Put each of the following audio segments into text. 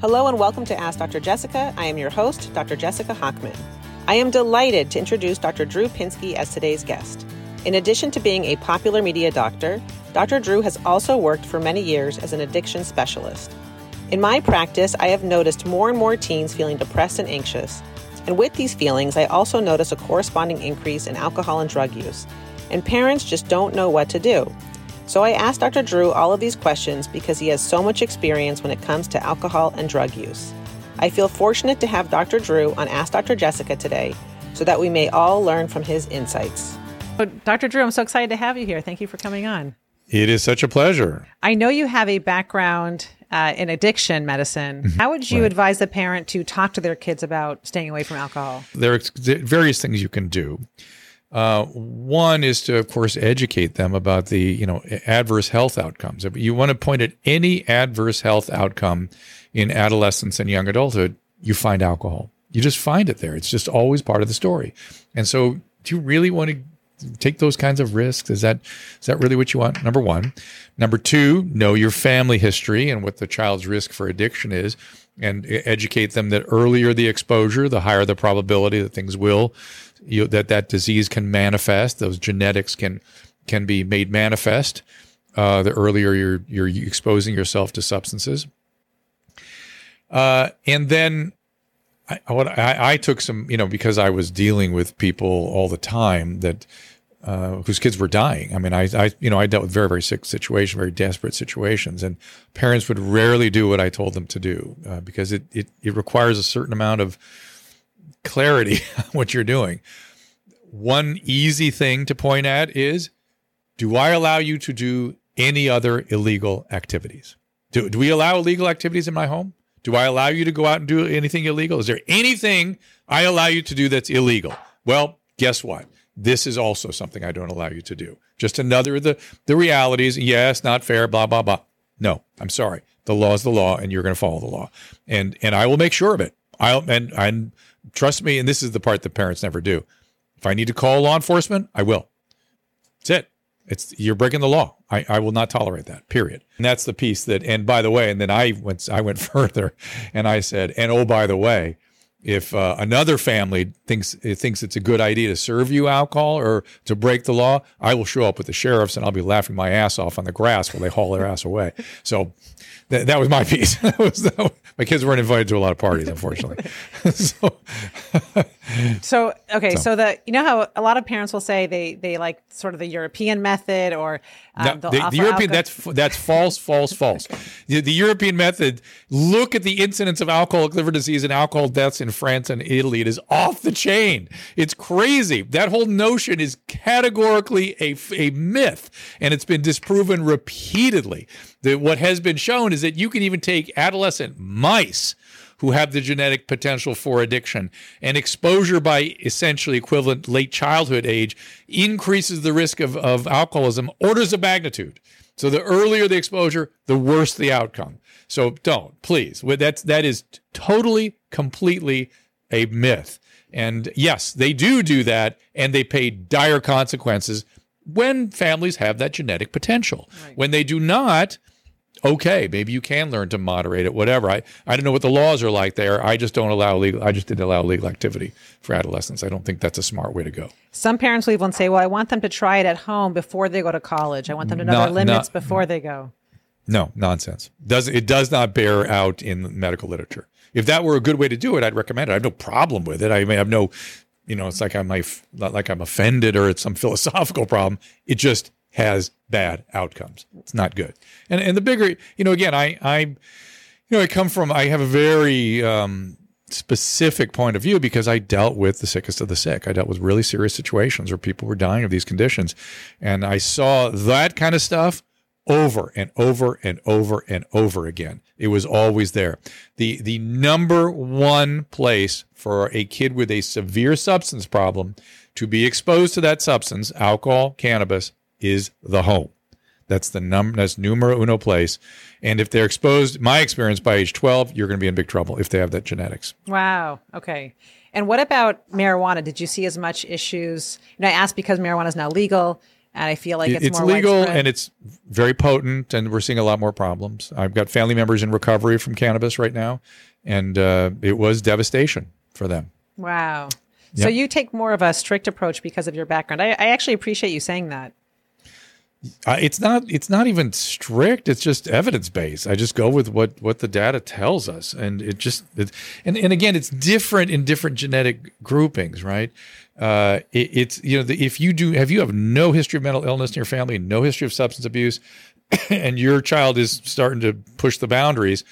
Hello and welcome to Ask Dr. Jessica. I am your host, Dr. Jessica Hochman. I am delighted to introduce Dr. Drew Pinsky as today's guest. In addition to being a popular media doctor, Dr. Drew has also worked for many years as an addiction specialist. In my practice, I have noticed more and more teens feeling depressed and anxious. And with these feelings, I also notice a corresponding increase in alcohol and drug use. And parents just don't know what to do. So I asked Dr. Drew all of these questions because he has so much experience when it comes to alcohol and drug use. I feel fortunate to have Dr. Drew on Ask Dr. Jessica today so that we may all learn from his insights. Dr. Drew, I'm so excited to have you here. Thank you for coming on. It is such a pleasure. I know you have a background uh, in addiction medicine. Mm-hmm. How would you right. advise the parent to talk to their kids about staying away from alcohol? There are various things you can do. Uh, one is to, of course, educate them about the you know adverse health outcomes. If you want to point at any adverse health outcome in adolescence and young adulthood, you find alcohol. You just find it there. It's just always part of the story. And so, do you really want to take those kinds of risks? Is that is that really what you want? Number one. Number two, know your family history and what the child's risk for addiction is, and educate them that earlier the exposure, the higher the probability that things will, you, that that disease can manifest. Those genetics can can be made manifest. Uh, the earlier you're you're exposing yourself to substances, uh, and then I, I, I, took some, you know, because I was dealing with people all the time that uh, whose kids were dying. I mean, I, I, you know, I dealt with very, very sick situations, very desperate situations, and parents would rarely do what I told them to do uh, because it, it it requires a certain amount of clarity what you're doing. One easy thing to point at is, do I allow you to do any other illegal activities? Do, do we allow illegal activities in my home? Do I allow you to go out and do anything illegal? Is there anything I allow you to do that's illegal? Well, guess what? This is also something I don't allow you to do. Just another of the, the realities. Yes, not fair, blah, blah, blah. No, I'm sorry. The law is the law and you're going to follow the law. And and I will make sure of it. I'll and and trust me, and this is the part that parents never do. If I need to call law enforcement, I will. That's it. It's you're breaking the law. I, I will not tolerate that. Period. And that's the piece that. And by the way, and then I went I went further, and I said, and oh by the way, if uh, another family thinks it thinks it's a good idea to serve you alcohol or to break the law, I will show up with the sheriffs and I'll be laughing my ass off on the grass while they haul their ass away. So th- that was my piece. that was, that was, my kids weren't invited to a lot of parties, unfortunately. so, so okay, so. so the you know how a lot of parents will say they they like sort of the European method or um, the, the, European that's that's false, false, false. The, the, European method. Look at the incidence of alcoholic liver disease and alcohol deaths in France and Italy. It is off the chain. It's crazy. That whole notion is categorically a, a myth, and it's been disproven repeatedly. That what has been shown is that you can even take adolescent mice who have the genetic potential for addiction. And exposure by essentially equivalent late childhood age increases the risk of, of alcoholism orders of magnitude. So the earlier the exposure, the worse the outcome. So don't, please. That's that is totally, completely a myth. And yes, they do do that, and they pay dire consequences when families have that genetic potential. Right. When they do not, okay, maybe you can learn to moderate it, whatever. I, I don't know what the laws are like there. I just don't allow legal, I just didn't allow legal activity for adolescents. I don't think that's a smart way to go. Some parents will even say, well, I want them to try it at home before they go to college. I want them to know not, their limits not, before they go. No, nonsense. Does it does not bear out in medical literature. If that were a good way to do it, I'd recommend it. I have no problem with it. I may have no, you know, it's like I'm not like I'm offended or it's some philosophical problem. It just has bad outcomes. It's not good. And and the bigger, you know, again, I I you know, I come from I have a very um, specific point of view because I dealt with the sickest of the sick. I dealt with really serious situations where people were dying of these conditions. And I saw that kind of stuff over and over and over and over again. It was always there. The the number one place for a kid with a severe substance problem to be exposed to that substance, alcohol, cannabis, is the home. That's the number. That's numero uno place. And if they're exposed, my experience by age 12, you're going to be in big trouble if they have that genetics. Wow. Okay. And what about marijuana? Did you see as much issues? And I asked because marijuana is now legal. and I feel like it's, it's more legal widespread. and it's very potent, and we're seeing a lot more problems. I've got family members in recovery from cannabis right now, and uh, it was devastation for them. wow. So you take more of a strict approach because of your background. I, I actually appreciate you saying that. Uh, it's not. It's not even strict. It's just evidence based. I just go with what what the data tells us, and it just it, and and again, it's different in different genetic groupings, right? Uh, it, it's you know, the, if you do, have you have no history of mental illness in your family, no history of substance abuse, and your child is starting to push the boundaries,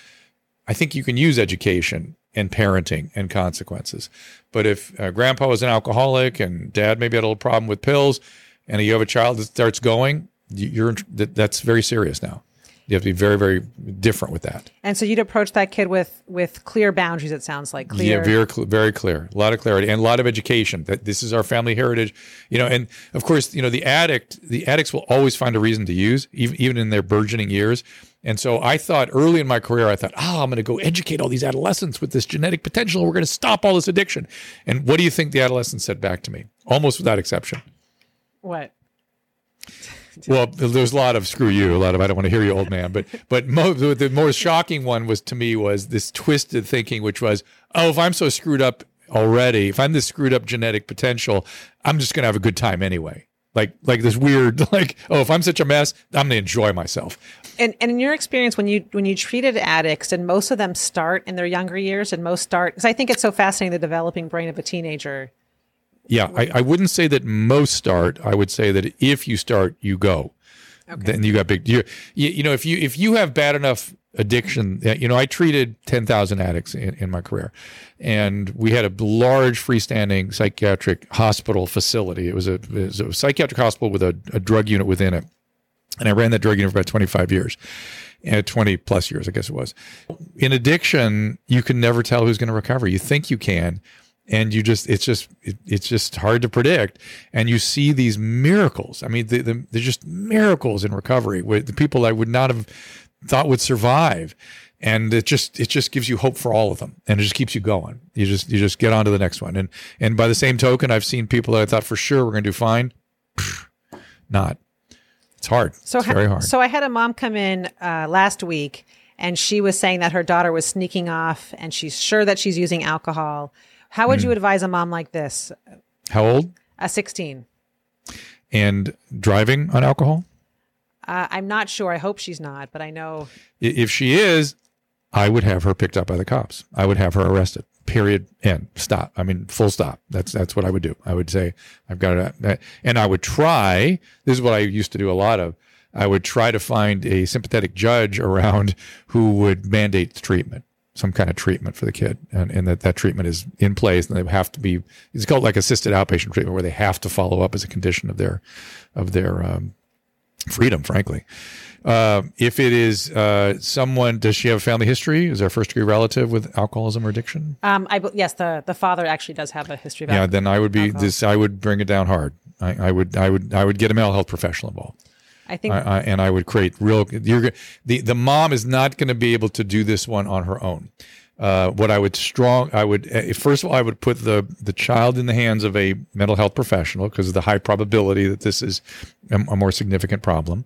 I think you can use education and parenting and consequences. But if uh, grandpa was an alcoholic and dad maybe had a little problem with pills, and you have a child that starts going, you're that, that's very serious now. You have to be very, very different with that. And so you'd approach that kid with with clear boundaries. It sounds like clear. Yeah, very, very clear. A lot of clarity and a lot of education. That this is our family heritage, you know. And of course, you know, the addict, the addicts will always find a reason to use, even even in their burgeoning years. And so I thought early in my career, I thought, oh, I'm going to go educate all these adolescents with this genetic potential. We're going to stop all this addiction. And what do you think the adolescents said back to me? Almost without exception. what? Well, there's a lot of screw you, a lot of I don't want to hear you, old man. But but mo- the, more shocking one was to me was this twisted thinking, which was, oh, if I'm so screwed up already, if I'm this screwed up genetic potential, I'm just gonna have a good time anyway. Like like this weird like, oh, if I'm such a mess, I'm gonna enjoy myself. And, and in your experience, when you when you treated addicts, and most of them start in their younger years, and most start because I think it's so fascinating the developing brain of a teenager. Yeah, I, I wouldn't say that most start. I would say that if you start, you go. Then you got big. You, you, you know, if you if you have bad enough addiction, you know, I treated ten thousand addicts in, in my career, and we had a large freestanding psychiatric hospital facility. It was a, it was a psychiatric hospital with a, a drug unit within it, and I ran that drug unit for about twenty five years. And 20 plus years, I guess it was. In addiction, you can never tell who's going to recover. You think you can, and you just it's just it, it's just hard to predict. And you see these miracles. I mean the, the, they're just miracles in recovery with the people i would not have thought would survive. And it just it just gives you hope for all of them. And it just keeps you going. You just you just get on to the next one. And and by the same token i've seen people that i thought for sure we're going to do fine. Not. It's hard. So it's ha- very hard. So I had a mom come in uh, last week, and she was saying that her daughter was sneaking off, and she's sure that she's using alcohol. How would Hmm. you advise a mom like this? how old A sixteen. and driving on alcohol Uh, I'm not sure. I hope she's not, but I know. If she is, I would have her picked up by the cops. I would have her arrested. Period. End. Stop. I mean, full stop. That's that's what I would do. I would say I've got to, and I would try. This is what I used to do a lot of. I would try to find a sympathetic judge around who would mandate treatment, some kind of treatment for the kid, and, and that that treatment is in place, and they have to be. It's called like assisted outpatient treatment, where they have to follow up as a condition of their of their um, freedom, frankly. Uh, if it is uh, someone, does she have a family history? Is there a first degree relative with alcoholism or addiction? Um, I yes, the the father actually does have a history of Yeah, alcohol. then I would be this. I would bring it down hard. I, I would, I would, I would get a mental health professional involved, I think I, I, and I would create real. The the mom is not going to be able to do this one on her own. Uh, what I would strong, I would uh, first of all, I would put the the child in the hands of a mental health professional because of the high probability that this is a, a more significant problem.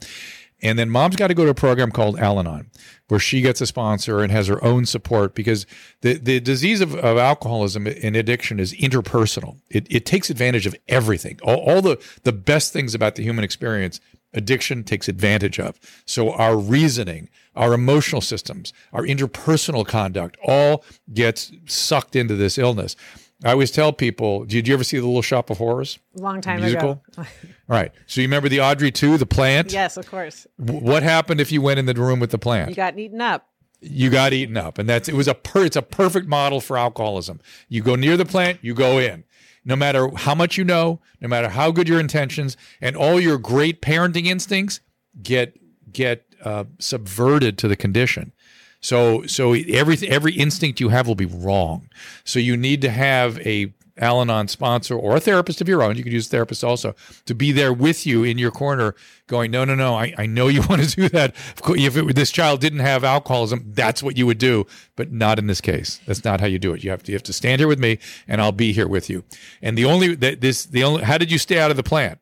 And then mom's got to go to a program called Al Anon, where she gets a sponsor and has her own support because the, the disease of, of alcoholism and addiction is interpersonal. It, it takes advantage of everything. All, all the, the best things about the human experience, addiction takes advantage of. So our reasoning, our emotional systems, our interpersonal conduct all gets sucked into this illness. I always tell people, did you ever see the Little Shop of Horrors? long time musical? ago. All right. So you remember the Audrey 2, the plant? yes, of course. What happened if you went in the room with the plant? You got eaten up. you got eaten up and that's it was a per, it's a perfect model for alcoholism you go near the plant you go in no matter how much you know no matter how good your intentions and all your great parenting instincts get get uh, subverted to the condition. So so every every instinct you have will be wrong. So you need to have a Al-Anon sponsor or a therapist of your own, you could use a therapist also, to be there with you in your corner going, no, no, no, I, I know you want to do that. Of course, If it, this child didn't have alcoholism, that's what you would do, but not in this case. That's not how you do it. You have to, you have to stand here with me and I'll be here with you. And the only, that this, the only, how did you stay out of the plant?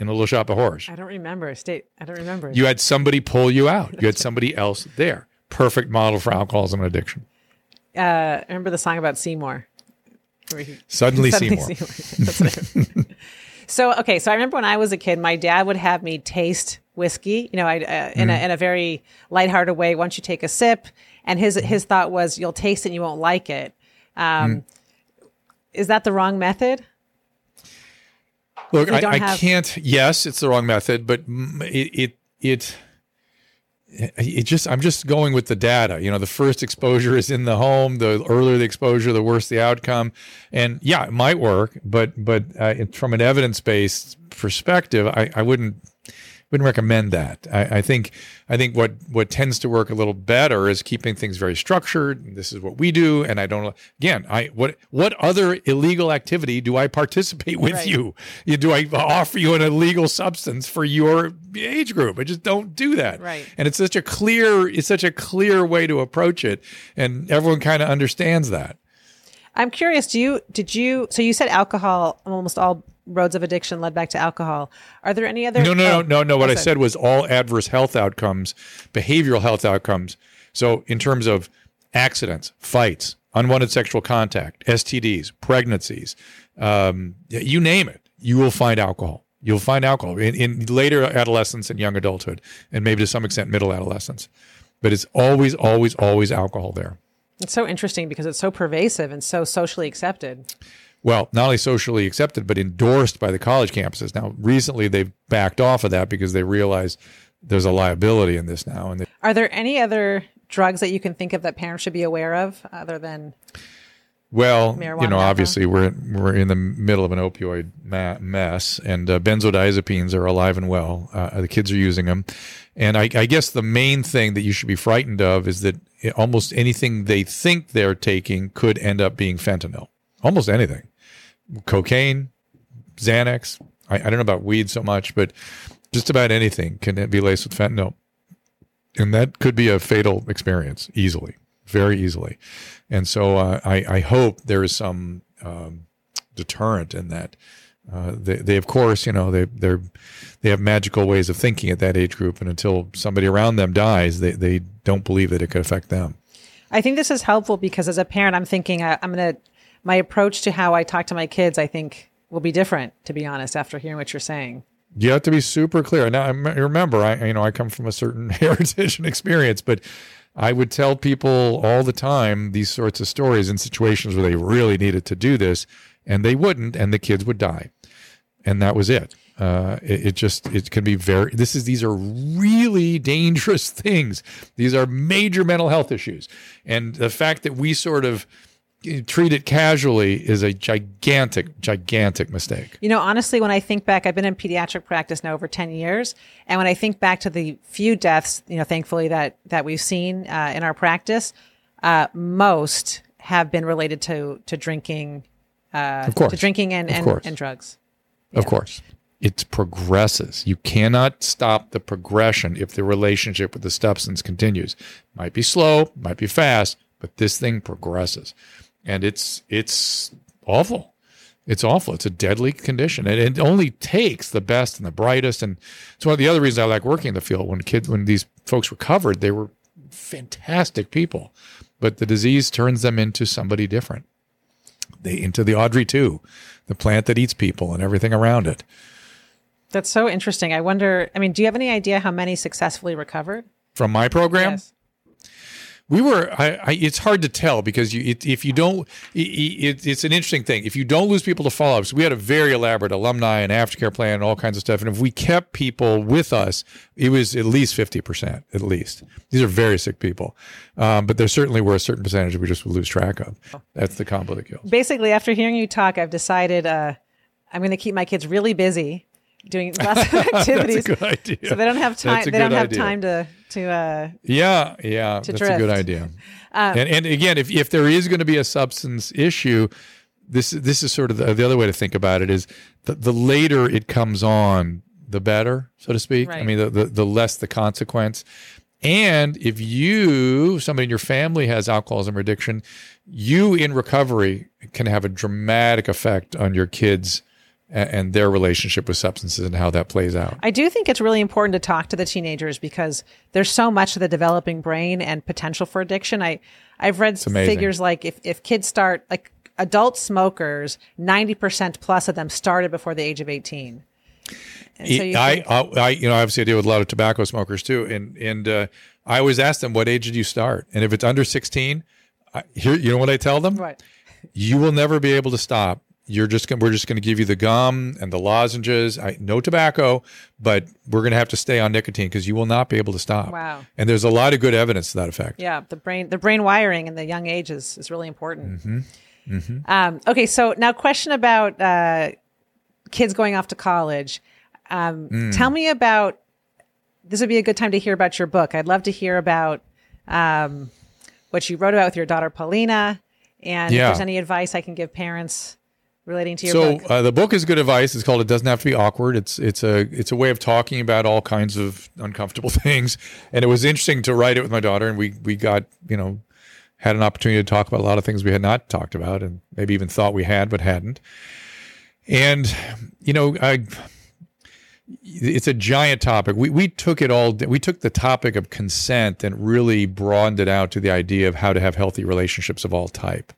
in the Little Shop of Horrors. I don't remember. State. I don't remember. You had somebody pull you out. You had somebody else there. Perfect model for alcoholism and addiction. uh, remember the song about Seymour. Suddenly, Suddenly Seymour. That's what I remember. so okay, so I remember when I was a kid, my dad would have me taste whiskey. You know, I uh, in Mm. a in a very lighthearted way. Once you take a sip, and his his thought was, you'll taste it, and you won't like it. Um, Mm. Is that the wrong method? Look, I, I have- can't. Yes, it's the wrong method, but mm, it it it it just I'm just going with the data. You know, the first exposure is in the home. The earlier the exposure, the worse the outcome. And yeah, it might work, but but uh, from an evidence based perspective, I, I wouldn't wouldn't recommend that. I, I think I think what what tends to work a little better is keeping things very structured. This is what we do, and I don't. Again, I what what other illegal activity do I participate with Right. you? You- Do I offer you an illegal substance for your age group? I just don't do that. Right. And it's such a clear it's such a clear way to approach it, and everyone kind of understands that. I'm curious. Do you did you? So you said alcohol. Almost all roads of addiction led back to alcohol. Are there any other? No, no, oh, no, no, no. What oh, I said was all adverse health outcomes, behavioral health outcomes. So, in terms of accidents, fights, unwanted sexual contact, STDs, pregnancies, um, you name it, you will find alcohol. You'll find alcohol in, in later adolescence and young adulthood, and maybe to some extent middle adolescence. But it's always, always, always alcohol there. It's so interesting because it's so pervasive and so socially accepted. Well, not only socially accepted, but endorsed by the college campuses. Now, recently they've backed off of that because they realize there's a liability in this now. And they, Are there any other drugs that you can think of that parents should be aware of other than well, Marijuana, you know, obviously we're we're in the middle of an opioid ma- mess, and uh, benzodiazepines are alive and well. Uh, the kids are using them, and I, I guess the main thing that you should be frightened of is that almost anything they think they're taking could end up being fentanyl. Almost anything, cocaine, Xanax. I, I don't know about weed so much, but just about anything can be laced with fentanyl. And that could be a fatal experience easily, very easily. And so uh, I, I hope there is some um, deterrent in that. Uh, they, they, of course, you know, they, they're, they have magical ways of thinking at that age group. And until somebody around them dies, they, they don't believe that it could affect them. I think this is helpful because as a parent, I'm thinking I, I'm going to, my approach to how I talk to my kids, I think will be different, to be honest, after hearing what you're saying. You have to be super clear. Now, remember, I you know I come from a certain heritage and experience, but I would tell people all the time these sorts of stories in situations where they really needed to do this, and they wouldn't, and the kids would die, and that was it. Uh, it, it just it can be very. This is these are really dangerous things. These are major mental health issues, and the fact that we sort of treat it casually is a gigantic, gigantic mistake. You know, honestly, when I think back, I've been in pediatric practice now over 10 years. And when I think back to the few deaths, you know, thankfully that, that we've seen uh, in our practice, uh, most have been related to, to drinking, uh, Of course. to drinking and, and, and drugs. Of course. It progresses. You cannot stop the progression if the relationship with the substance continues. Might be slow, might be fast, but this thing progresses. And it's it's awful. It's awful. It's a deadly condition. And it only takes the best and the brightest. And it's one of the other reasons I like working in the field. When kids when these folks recovered, they were fantastic people. But the disease turns them into somebody different. They into the Audrey II, the plant that eats people and everything around it. That's so interesting. I wonder, I mean, do you have any idea how many successfully recovered? From my program, Yes. We were. I, I, it's hard to tell because you, it, if you don't, it, it, it's an interesting thing. If you don't lose people to follow ups, we had a very elaborate alumni and aftercare plan and all kinds of stuff. And if we kept people with us, it was at least fifty percent. At least these are very sick people, um, but there certainly were a certain percentage we just would lose track of. That's the combo that kills. Basically, after hearing you talk, I've decided uh, I'm going to keep my kids really busy doing lots of activities. That's a good idea. So they don't have time. They don't have idea. time to to. Uh, Yeah, yeah, that's a good drift. idea. and and again, if if there is going to be a substance issue, this this is sort of the, the other way to think about it is the, the later it comes on, the better, so to speak. I mean, the, the the less the consequence. And if you, somebody in your family has alcoholism or addiction, you in recovery can have a dramatic effect on your kids' and, and their relationship with substances and how that plays out. I do think it's really important to talk to the teenagers because there's so much of the developing brain and potential for addiction. I I've read figures like if if kids start like adult smokers, 90% plus of them started before the age of 18. So I, I, I, you know, obviously I deal with a lot of tobacco smokers too. And, and, uh, I always ask them, what age did you start? And if it's under 16, I, here, you know what I tell them? Right. You will never be able to stop. You're just going we're just going to give you the gum and the lozenges. I, no tobacco, but we're going to have to stay on nicotine because you will not be able to stop. Wow. And there's a lot of good evidence to that effect. Yeah. The brain, the brain wiring in the young age is, is really important. Mm-hmm. Mm-hmm. Um, okay, so now question about uh, kids going off to college. Um, mm. Tell me about. This would be a good time to hear about your book. I'd love to hear about um, what you wrote about with your daughter Paulina, and yeah. if there's any advice I can give parents relating to your so, book. So uh, the book is good advice. It's called "It Doesn't Have to Be Awkward." It's it's a it's a way of talking about all kinds of uncomfortable things, and it was interesting to write it with my daughter, and we we got you know had an opportunity to talk about a lot of things we had not talked about and maybe even thought we had but hadn't. And you know, I it's a giant topic. We we took it all. We took the topic of consent and really broadened it out to the idea of how to have healthy relationships of all type.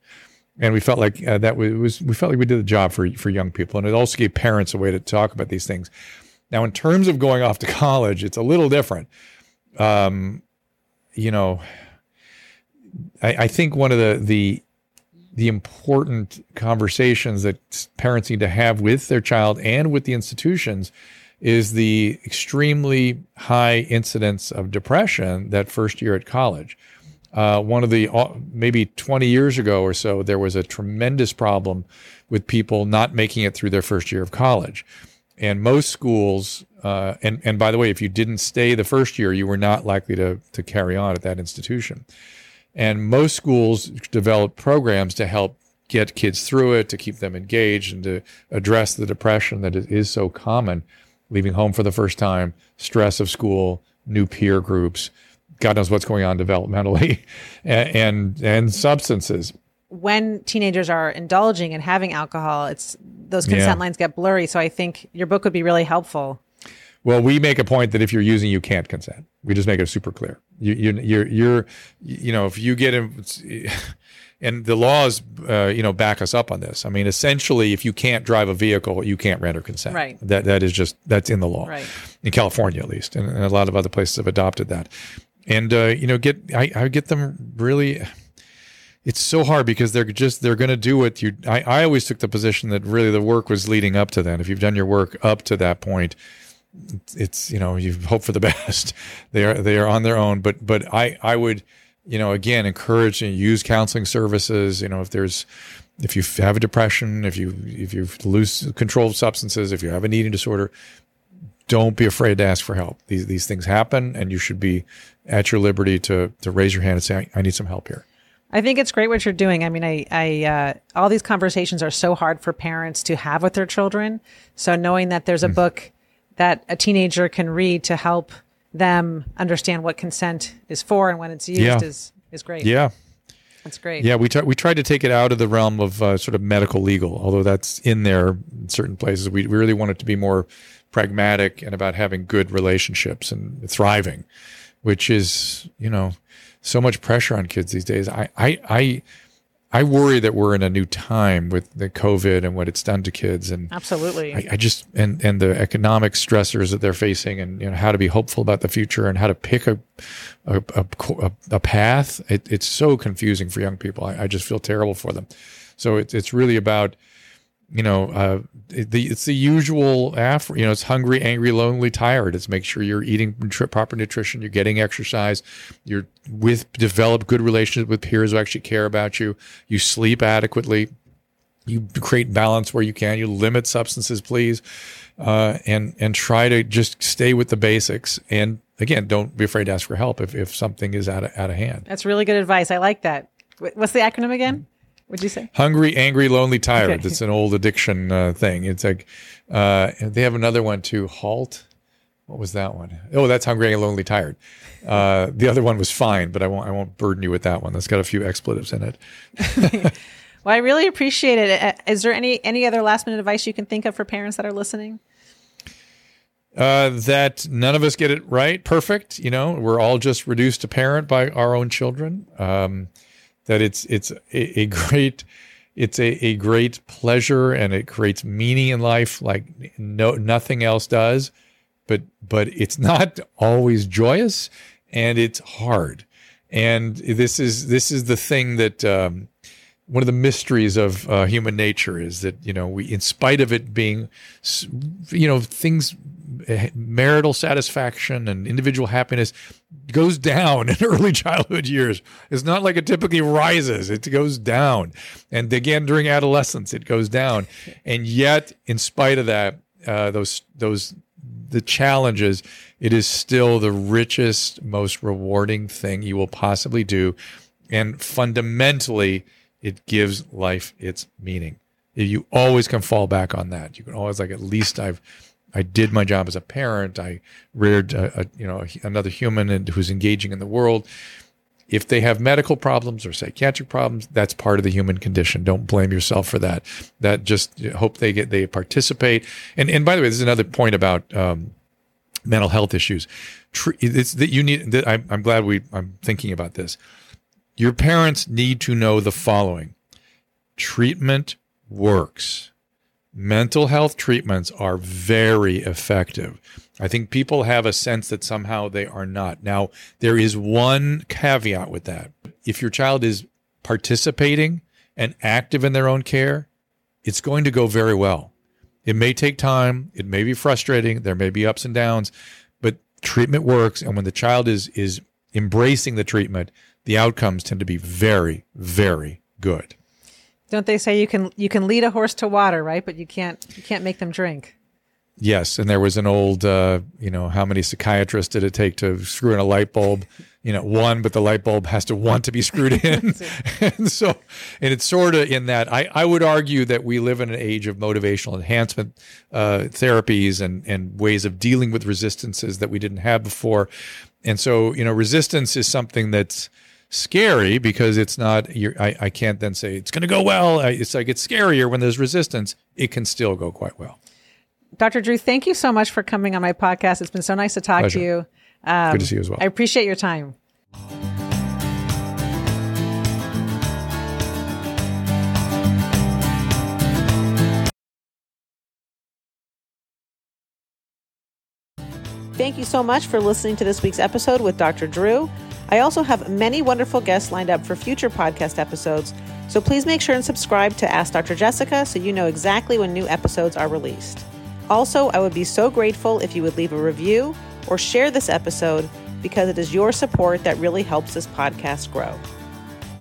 And we felt like uh, that was we felt like we did the job for for young people, and it also gave parents a way to talk about these things. Now, in terms of going off to college, it's a little different. Um, you know, I, I think one of the the the important conversations that parents need to have with their child and with the institutions is the extremely high incidence of depression that first year at college. Uh, one of the uh, maybe 20 years ago or so, there was a tremendous problem with people not making it through their first year of college. And most schools, uh, and and by the way, if you didn't stay the first year, you were not likely to to carry on at that institution. And most schools develop programs to help get kids through it, to keep them engaged, and to address the depression that is so common, leaving home for the first time, stress of school, new peer groups, God knows what's going on developmentally, and, and, and substances. When teenagers are indulging and having alcohol, it's those consent yeah. lines get blurry. So I think your book would be really helpful. Well, we make a point that if you're using, you can't consent. We just make it super clear. You, you, you're, you're, you know, if you get in, and the laws, uh, you know, back us up on this. I mean, essentially, if you can't drive a vehicle, you can't render consent. Right. That that is just that's in the law. Right. In California, at least, and, and a lot of other places have adopted that. And uh, you know, get I, I get them really. It's so hard because they're just they're going to do what you. I, I always took the position that really the work was leading up to that. If you've done your work up to that point, it's you know you hope for the best. They are they are on their own, but but I I would you know again encourage and use counseling services. You know if there's if you have a depression, if you if you lose control of substances, if you have an eating disorder, don't be afraid to ask for help. These these things happen, and you should be at your liberty to to raise your hand and say I need some help here. I think it's great what you're doing. I mean, I, I, uh, all these conversations are so hard for parents to have with their children. So knowing that there's a mm. book that a teenager can read to help them understand what consent is for and when it's used yeah. is is great. Yeah. That's great. Yeah, we t- we tried to take it out of the realm of uh, sort of medical legal, although that's in there in certain places. We, we really want it to be more pragmatic and about having good relationships and thriving, which is you know so much pressure on kids these days. I I I I worry that we're in a new time with the COVID and what it's done to kids, and absolutely, I, I, just and and the economic stressors that they're facing, and you know how to be hopeful about the future and how to pick a a, a, a path. It, it's so confusing for young people. I, I, just feel terrible for them. So it's it's really about you know, uh, the, it's the usual after, you know, it's hungry, angry, lonely, tired. It's make sure you're eating proper nutrition, you're getting exercise, you're with develop good relationships with peers who actually care about you, you sleep adequately, you create balance where you can, you limit substances, please, uh, and and try to just stay with the basics. And again, don't be afraid to ask for help if, if something is out of, out of hand. That's really good advice. I like that. What's the acronym again? What'd you say? Hungry, angry, lonely, tired. Okay. It's an old addiction uh, thing. It's like uh, they have another one too. Halt. What was that one? Oh, that's hungry, and lonely, tired. Uh, the other one was fine, but I won't. I won't burden you with that one. That's got a few expletives in it. Well, I really appreciate it. Uh, there any any other last minute advice you can think of for parents that are listening? Uh, that none of us get it right, perfect. You know, we're all just reduced to parent by our own children. Um, that it's it's a, a great it's a, a great pleasure and it creates meaning in life like no nothing else does. But but it's not always joyous and it's hard. And this is this is the thing that um, one of the mysteries of uh, human nature is that you know we, in spite of it being, you know, things, eh, marital satisfaction and individual happiness goes down in early childhood years. It's not like it typically rises; it goes down, and again during adolescence it goes down, and yet in spite of that, uh, those those the challenges, it is still the richest, most rewarding thing you will possibly do, and fundamentally it gives life its meaning. You always can fall back on that. You can always like at least I've I did my job as a parent. I reared a, a, you know another human and who's engaging in the world. If they have medical problems or psychiatric problems, that's part of the human condition. Don't blame yourself for that. That just hope they get they participate. And and by the way, there's another point about um, mental health issues. It's that you need. That I'm, I'm glad we. I'm thinking about this. Your parents need to know the following treatment works. Mental health treatments are very effective. I think people have a sense that somehow they are not. Now, there is one caveat with that. If your child is participating and active in their own care, it's going to go very well. It may take time, it may be frustrating, there may be ups and downs, but treatment works and when the child is is embracing the treatment, the outcomes tend to be very, very good. Don't they say you can you can lead a horse to water, right? But you can't you can't make them drink. Yes, and there was an old, uh, you know, how many psychiatrists did it take to screw in a light bulb? You know, one, but the light bulb has to want to be screwed in, and so, and it's sort of in that. I, I would argue that we live in an age of motivational enhancement uh, therapies and and ways of dealing with resistances that we didn't have before, and so you know, resistance is something that's scary because it's not you I, I can't then say it's going to go well it's like it's scarier when there's resistance it can still go quite well dr drew thank you so much for coming on my podcast it's been so nice to talk Pleasure. to you um, good to see you as well i appreciate your time Thank you so much for listening to this week's episode with Dr. Drew. I also have many wonderful guests lined up for future podcast episodes, so please make sure and subscribe to Ask Dr. Jessica so you know exactly when new episodes are released. Also, I would be so grateful if you would leave a review or share this episode because it is your support that really helps this podcast grow.